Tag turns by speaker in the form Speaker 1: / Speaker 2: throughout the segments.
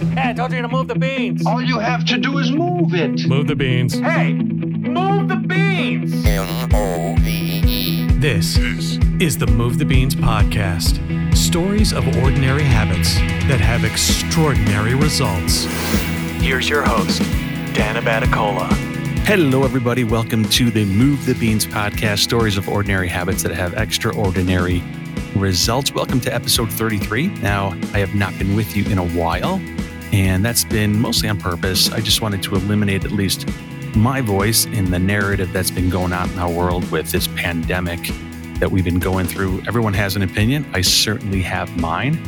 Speaker 1: Hey, I told you to move the beans.
Speaker 2: All you have to do is move it.
Speaker 3: Move the beans.
Speaker 1: Hey, move the beans.
Speaker 3: This is the Move the Beans podcast. Stories of ordinary habits that have extraordinary results. Here's your host, Dana Baticola.
Speaker 4: Hello, everybody. Welcome to the Move the Beans podcast stories of ordinary habits that have extraordinary results. Welcome to episode 33. Now, I have not been with you in a while, and that's been mostly on purpose. I just wanted to eliminate at least my voice in the narrative that's been going on in our world with this pandemic that we've been going through. Everyone has an opinion. I certainly have mine.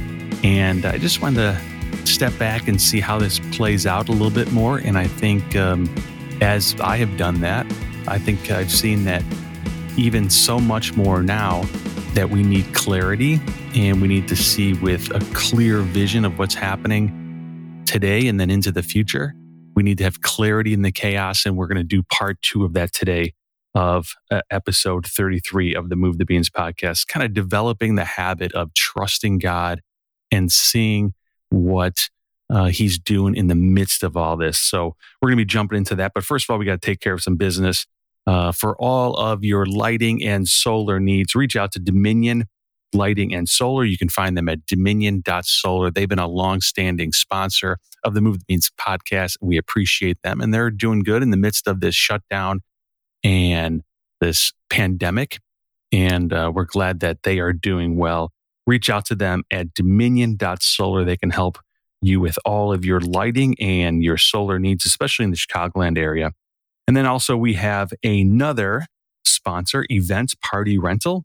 Speaker 4: And I just wanted to step back and see how this plays out a little bit more. And I think um, as I have done that, I think I've seen that even so much more now that we need clarity and we need to see with a clear vision of what's happening today and then into the future. We need to have clarity in the chaos, and we're going to do part two of that today of uh, episode 33 of the Move the Beans podcast, kind of developing the habit of trusting God and seeing what uh, he's doing in the midst of all this. So we're going to be jumping into that. But first of all, we got to take care of some business. Uh, for all of your lighting and solar needs, reach out to Dominion Lighting and Solar. You can find them at dominion.solar. They've been a long-standing sponsor of the Move the Beans podcast. We appreciate them, and they're doing good in the midst of this shutdown and this pandemic. And uh, we're glad that they are doing well. Reach out to them at dominion.solar. They can help you with all of your lighting and your solar needs, especially in the Chicagoland area. And then also, we have another sponsor, Events Party Rental.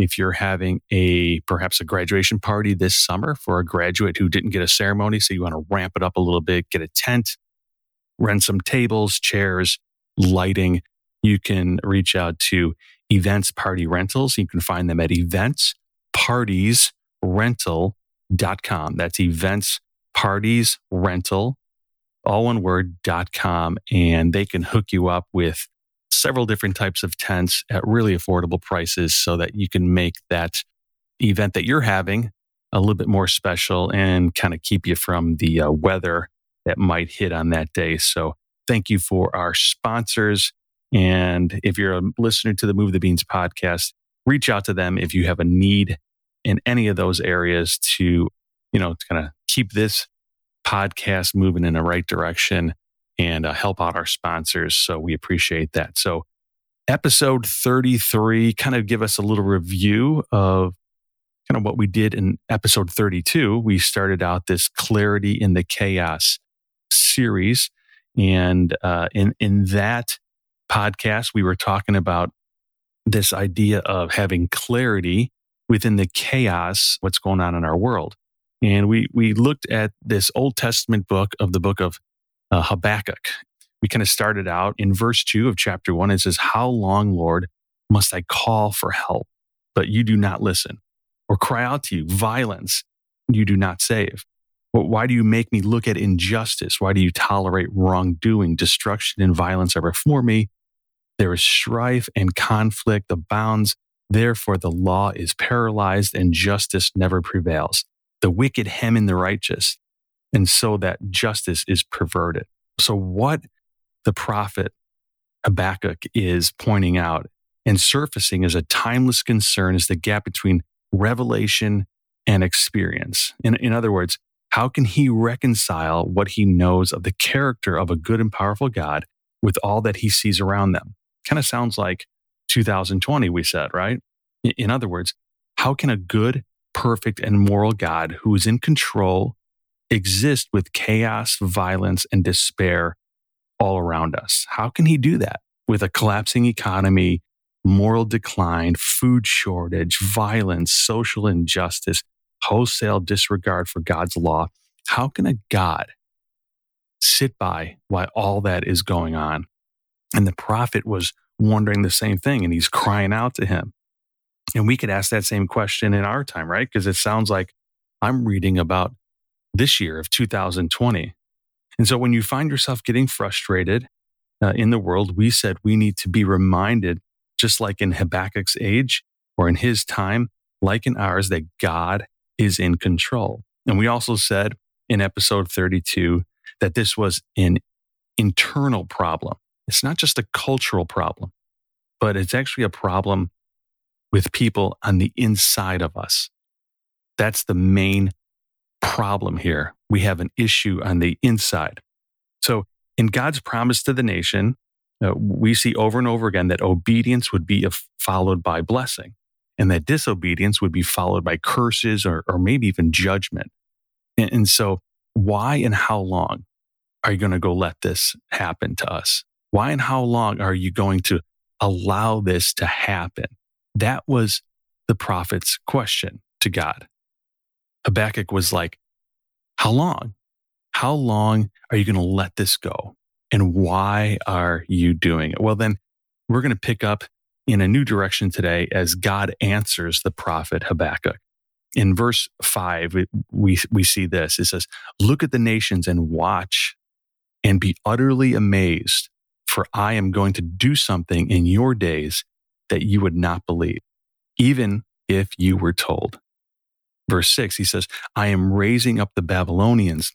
Speaker 4: If you're having a perhaps a graduation party this summer for a graduate who didn't get a ceremony, so you want to ramp it up a little bit, get a tent, rent some tables, chairs, lighting, you can reach out to Events Party Rentals. You can find them at eventspartiesrental.com. That's events parties rental, all one word, dot com. And they can hook you up with several different types of tents at really affordable prices so that you can make that event that you're having a little bit more special and kind of keep you from the uh, weather that might hit on that day. So thank you for our sponsors. And if you're a listener to the Move the Beans podcast, reach out to them if you have a need in any of those areas to, you know, kind of keep this podcast moving in the right direction and uh, help out our sponsors. So we appreciate that. So, episode 33, kind of give us a little review of kind of what we did in episode 32. We started out this Clarity in the Chaos series. And uh, in, in that podcast, we were talking about this idea of having clarity within the chaos, what's going on in our world. And we, we looked at this Old Testament book of the book of uh, Habakkuk. We kind of started out in verse two of chapter one. It says, How long, Lord, must I call for help, but you do not listen, or cry out to you, violence, you do not save? Why do you make me look at injustice? Why do you tolerate wrongdoing? Destruction and violence are before me. There is strife and conflict abounds. Therefore, the law is paralyzed and justice never prevails. The wicked hem in the righteous, and so that justice is perverted. So, what the prophet Habakkuk is pointing out and surfacing as a timeless concern is the gap between revelation and experience. In, in other words, how can he reconcile what he knows of the character of a good and powerful God with all that he sees around them? kind of sounds like 2020, we said, right? In other words, how can a good, perfect, and moral God who is in control exist with chaos, violence, and despair all around us? How can he do that with a collapsing economy, moral decline, food shortage, violence, social injustice, wholesale disregard for God's law? How can a God sit by while all that is going on? And the prophet was wondering the same thing and he's crying out to him. And we could ask that same question in our time, right? Because it sounds like I'm reading about this year of 2020. And so when you find yourself getting frustrated uh, in the world, we said we need to be reminded, just like in Habakkuk's age or in his time, like in ours, that God is in control. And we also said in episode 32 that this was an internal problem. It's not just a cultural problem, but it's actually a problem with people on the inside of us. That's the main problem here. We have an issue on the inside. So, in God's promise to the nation, uh, we see over and over again that obedience would be followed by blessing and that disobedience would be followed by curses or, or maybe even judgment. And, and so, why and how long are you going to go let this happen to us? Why and how long are you going to allow this to happen? That was the prophet's question to God. Habakkuk was like, How long? How long are you going to let this go? And why are you doing it? Well, then we're going to pick up in a new direction today as God answers the prophet Habakkuk. In verse five, we, we see this. It says, Look at the nations and watch and be utterly amazed, for I am going to do something in your days that you would not believe, even if you were told. Verse six, he says, I am raising up the Babylonians,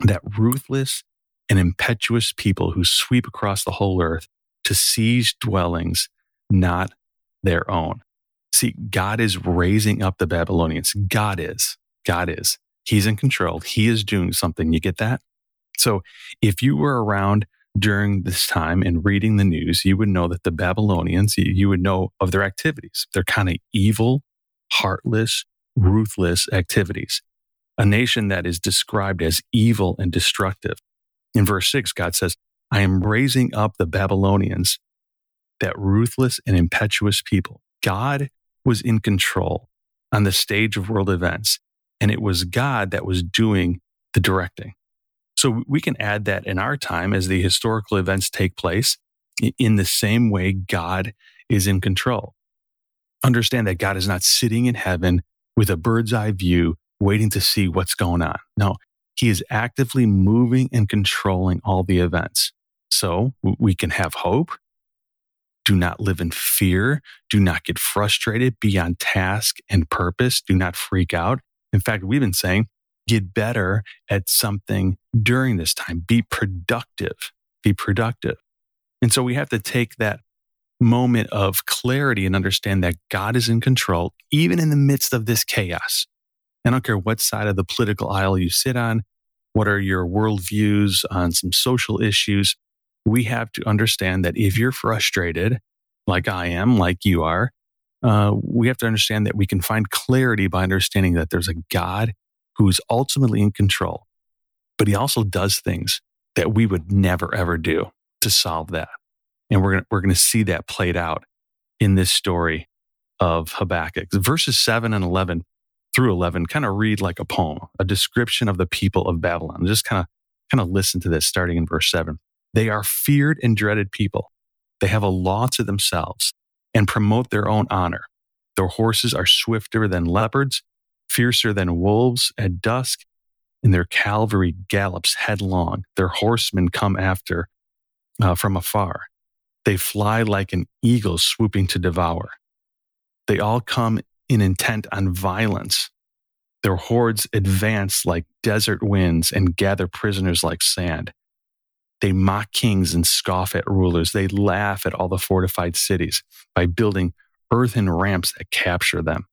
Speaker 4: that ruthless and impetuous people who sweep across the whole earth to seize dwellings not their own. See, God is raising up the Babylonians. God is. God is. He's in control. He is doing something. You get that? So if you were around during this time and reading the news, you would know that the Babylonians, you would know of their activities. They're kind of evil, heartless, ruthless activities. A nation that is described as evil and destructive. In verse six, God says, I am raising up the Babylonians, that ruthless and impetuous people. God was in control on the stage of world events, and it was God that was doing the directing. So we can add that in our time as the historical events take place in the same way God is in control. Understand that God is not sitting in heaven with a bird's eye view waiting to see what's going on. No, he is actively moving and controlling all the events. So we can have hope. Do not live in fear. Do not get frustrated. Be on task and purpose. Do not freak out. In fact, we've been saying get better at something during this time. Be productive. Be productive. And so we have to take that moment of clarity and understand that God is in control, even in the midst of this chaos. I don't care what side of the political aisle you sit on, what are your worldviews on some social issues. We have to understand that if you're frustrated, like I am, like you are, uh, we have to understand that we can find clarity by understanding that there's a God who's ultimately in control, but he also does things that we would never ever do to solve that. And we're going we're to see that played out in this story of Habakkuk. Verses 7 and 11 through 11 kind of read like a poem, a description of the people of Babylon. Just kind of kind of listen to this starting in verse 7. They are feared and dreaded people. They have a law to themselves and promote their own honor. Their horses are swifter than leopards fiercer than wolves at dusk, and their cavalry gallops headlong. Their horsemen come after uh, from afar. They fly like an eagle swooping to devour. They all come in intent on violence. Their hordes advance like desert winds and gather prisoners like sand. They mock kings and scoff at rulers. They laugh at all the fortified cities by building earthen ramps that capture them.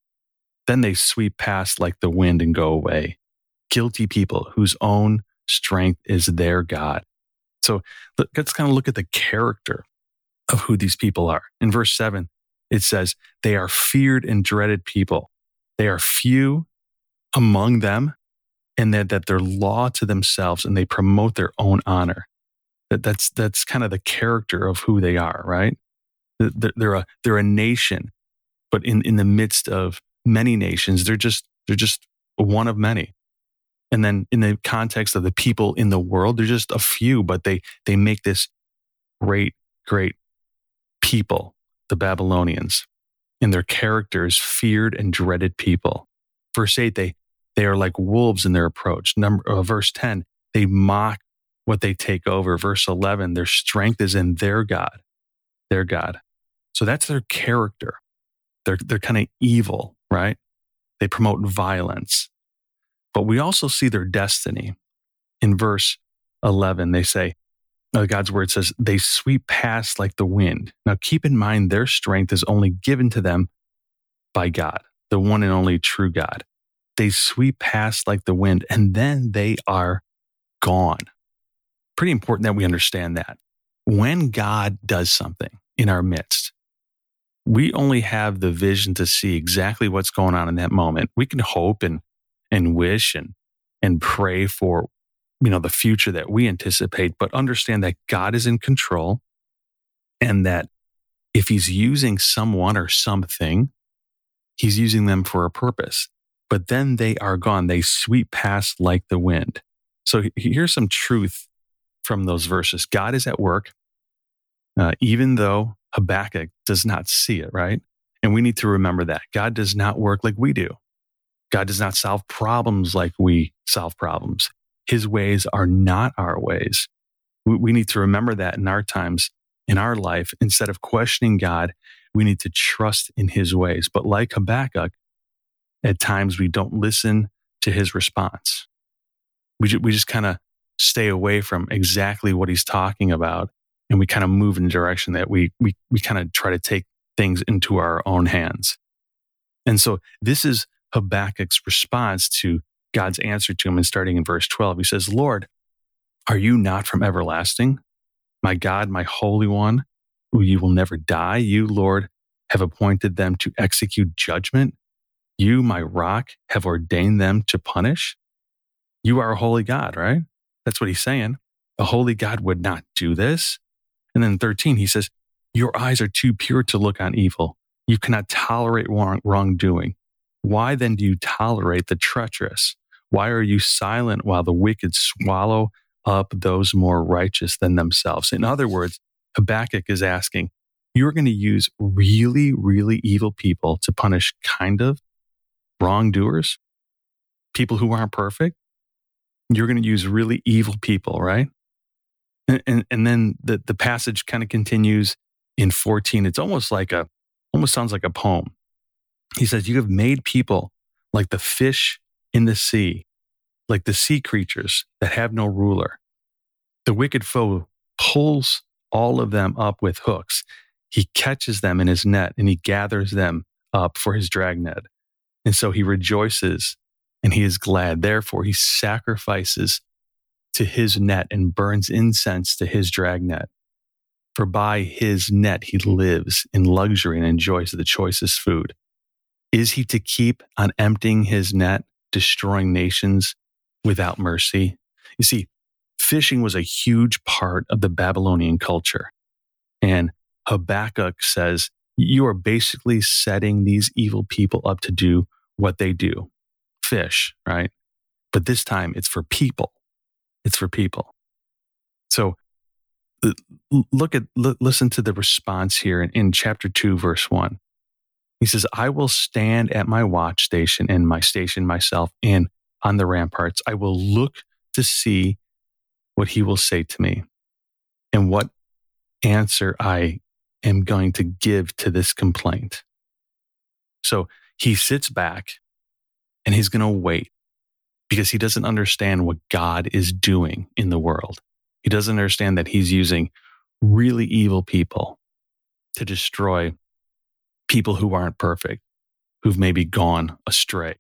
Speaker 4: Then they sweep past like the wind and go away. Guilty people whose own strength is their God. So let's kind of look at the character of who these people are. In verse seven, it says, they are feared and dreaded people. They are few among them and that, that they're law to themselves and they promote their own honor. That, that's, that's kind of the character of who they are, right? They're, a, they're a nation, but in, in the midst of many nations. They're just, they're just one of many. And then in the context of the people in the world, they're just a few, but they, they make this great, great people, the Babylonians, and their characters feared and dreaded people. Verse eight, they, they are like wolves in their approach. Number, uh, verse 10, they mock what they take over. Verse 11, their strength is in their God, their God. So that's their character. They're, they're kind of evil right? They promote violence. but we also see their destiny. In verse 11, they say, uh, God's word says, they sweep past like the wind. Now, keep in mind, their strength is only given to them by God, the one and only true God. They sweep past like the wind and then they are gone. Pretty important that we understand that. When God does something in our midst, we only have the vision to see exactly what's going on in that moment. We can hope and and wish and and pray for you know the future that we anticipate, but understand that God is in control and that if he's using someone or something, he's using them for a purpose. But then they are gone. They sweep past like the wind. So here's some truth from those verses. God is at work, uh, even though Habakkuk does not see it, right? And we need to remember that God does not work like we do. God does not solve problems like we solve problems. His ways are not our ways. We, we need to remember that in our times, in our life. Instead of questioning God, we need to trust in his ways. But like Habakkuk, at times we don't listen to his response. We, ju- we just kind of stay away from exactly what he's talking about and we kind of move in a direction that we we we kind of try to take things into our own hands. And so this is Habakkuk's response to God's answer to him. And starting in verse 12, he says, Lord, are you not from everlasting? My God, my Holy One, who you will never die. You, Lord, have appointed them to execute judgment. You, my rock, have ordained them to punish. You are a holy God, right? That's what he's saying. A holy God would not do this. And then 13, he says, Your eyes are too pure to look on evil. You cannot tolerate wrong, wrongdoing. Why then do you tolerate the treacherous? Why are you silent while the wicked swallow up those more righteous than themselves? In other words, Habakkuk is asking, You're going to use really, really evil people to punish kind of wrongdoers, people who aren't perfect. You're going to use really evil people, right? And, and, and then the, the passage kind of continues in 14. It's almost like a, almost sounds like a poem. He says, You have made people like the fish in the sea, like the sea creatures that have no ruler. The wicked foe pulls all of them up with hooks. He catches them in his net and he gathers them up for his dragnet. And so he rejoices and he is glad. Therefore, he sacrifices to his net and burns incense to his dragnet. For by his net he lives in luxury and enjoys the choicest food. Is he to keep on emptying his net, destroying nations without mercy? You see, fishing was a huge part of the Babylonian culture. And Habakkuk says, You are basically setting these evil people up to do what they do fish, right? But this time it's for people it's for people. So look at, listen to the response here in, in chapter 2, verse 1. He says, I will stand at my watch station and my station myself and on the ramparts. I will look to see what he will say to me and what answer I am going to give to this complaint. So he sits back and he's going to wait because he doesn't understand what God is doing in the world. He doesn't understand that he's using really evil people to destroy people who aren't perfect, who've maybe gone astray.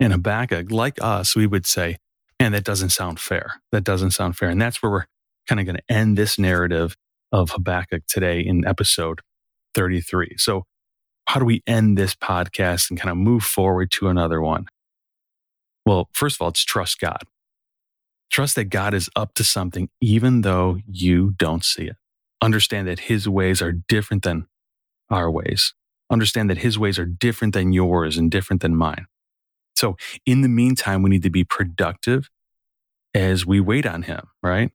Speaker 4: And Habakkuk, like us, we would say, and that doesn't sound fair. That doesn't sound fair. And that's where we're kind of going to end this narrative of Habakkuk today in episode 33. So, how do we end this podcast and kind of move forward to another one? Well, first of all, it's trust God. Trust that God is up to something, even though you don't see it. Understand that his ways are different than our ways. Understand that his ways are different than yours and different than mine. So, in the meantime, we need to be productive as we wait on him, right?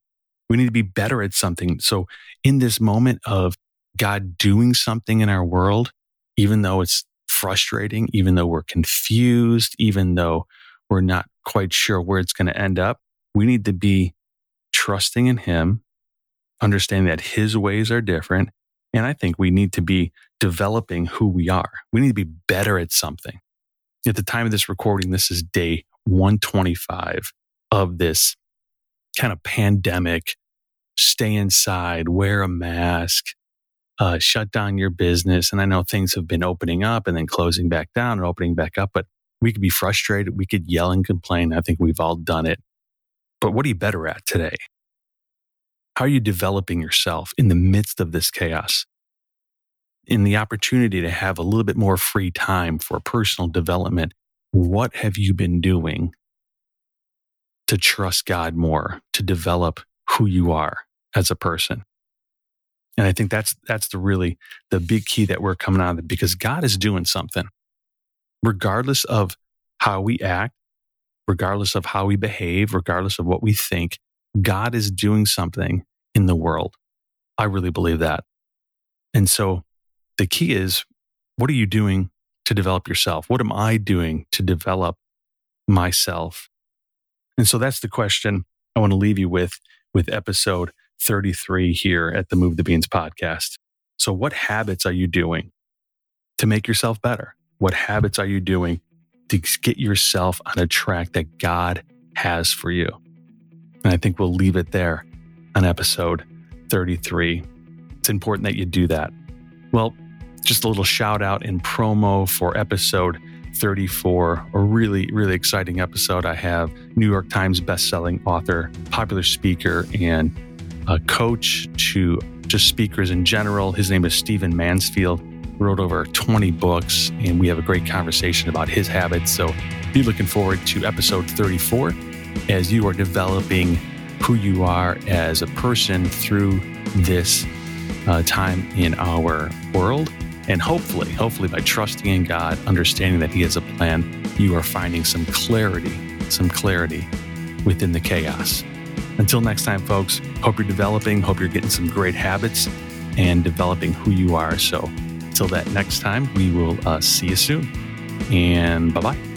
Speaker 4: We need to be better at something. So, in this moment of God doing something in our world, even though it's frustrating, even though we're confused, even though we're not quite sure where it's going to end up, we need to be trusting in Him, understanding that His ways are different. And I think we need to be developing who we are. We need to be better at something. At the time of this recording, this is day 125 of this kind of pandemic, stay inside, wear a mask, uh, shut down your business. And I know things have been opening up and then closing back down and opening back up, but we could be frustrated. We could yell and complain. I think we've all done it. But what are you better at today? How are you developing yourself in the midst of this chaos? In the opportunity to have a little bit more free time for personal development, what have you been doing to trust God more, to develop who you are as a person? And I think that's that's the really the big key that we're coming out of it because God is doing something. Regardless of how we act, regardless of how we behave, regardless of what we think, God is doing something in the world. I really believe that. And so the key is what are you doing to develop yourself? What am I doing to develop myself? And so that's the question I want to leave you with with episode 33 here at the Move the Beans podcast. So, what habits are you doing to make yourself better? What habits are you doing to get yourself on a track that God has for you? And I think we'll leave it there on episode 33. It's important that you do that. Well, just a little shout out and promo for episode 34, a really, really exciting episode. I have New York Times bestselling author, popular speaker, and a coach to just speakers in general. His name is Stephen Mansfield. Wrote over 20 books, and we have a great conversation about his habits. So be looking forward to episode 34 as you are developing who you are as a person through this uh, time in our world. And hopefully, hopefully, by trusting in God, understanding that He has a plan, you are finding some clarity, some clarity within the chaos. Until next time, folks, hope you're developing, hope you're getting some great habits and developing who you are. So, until that next time, we will uh, see you soon. And bye bye.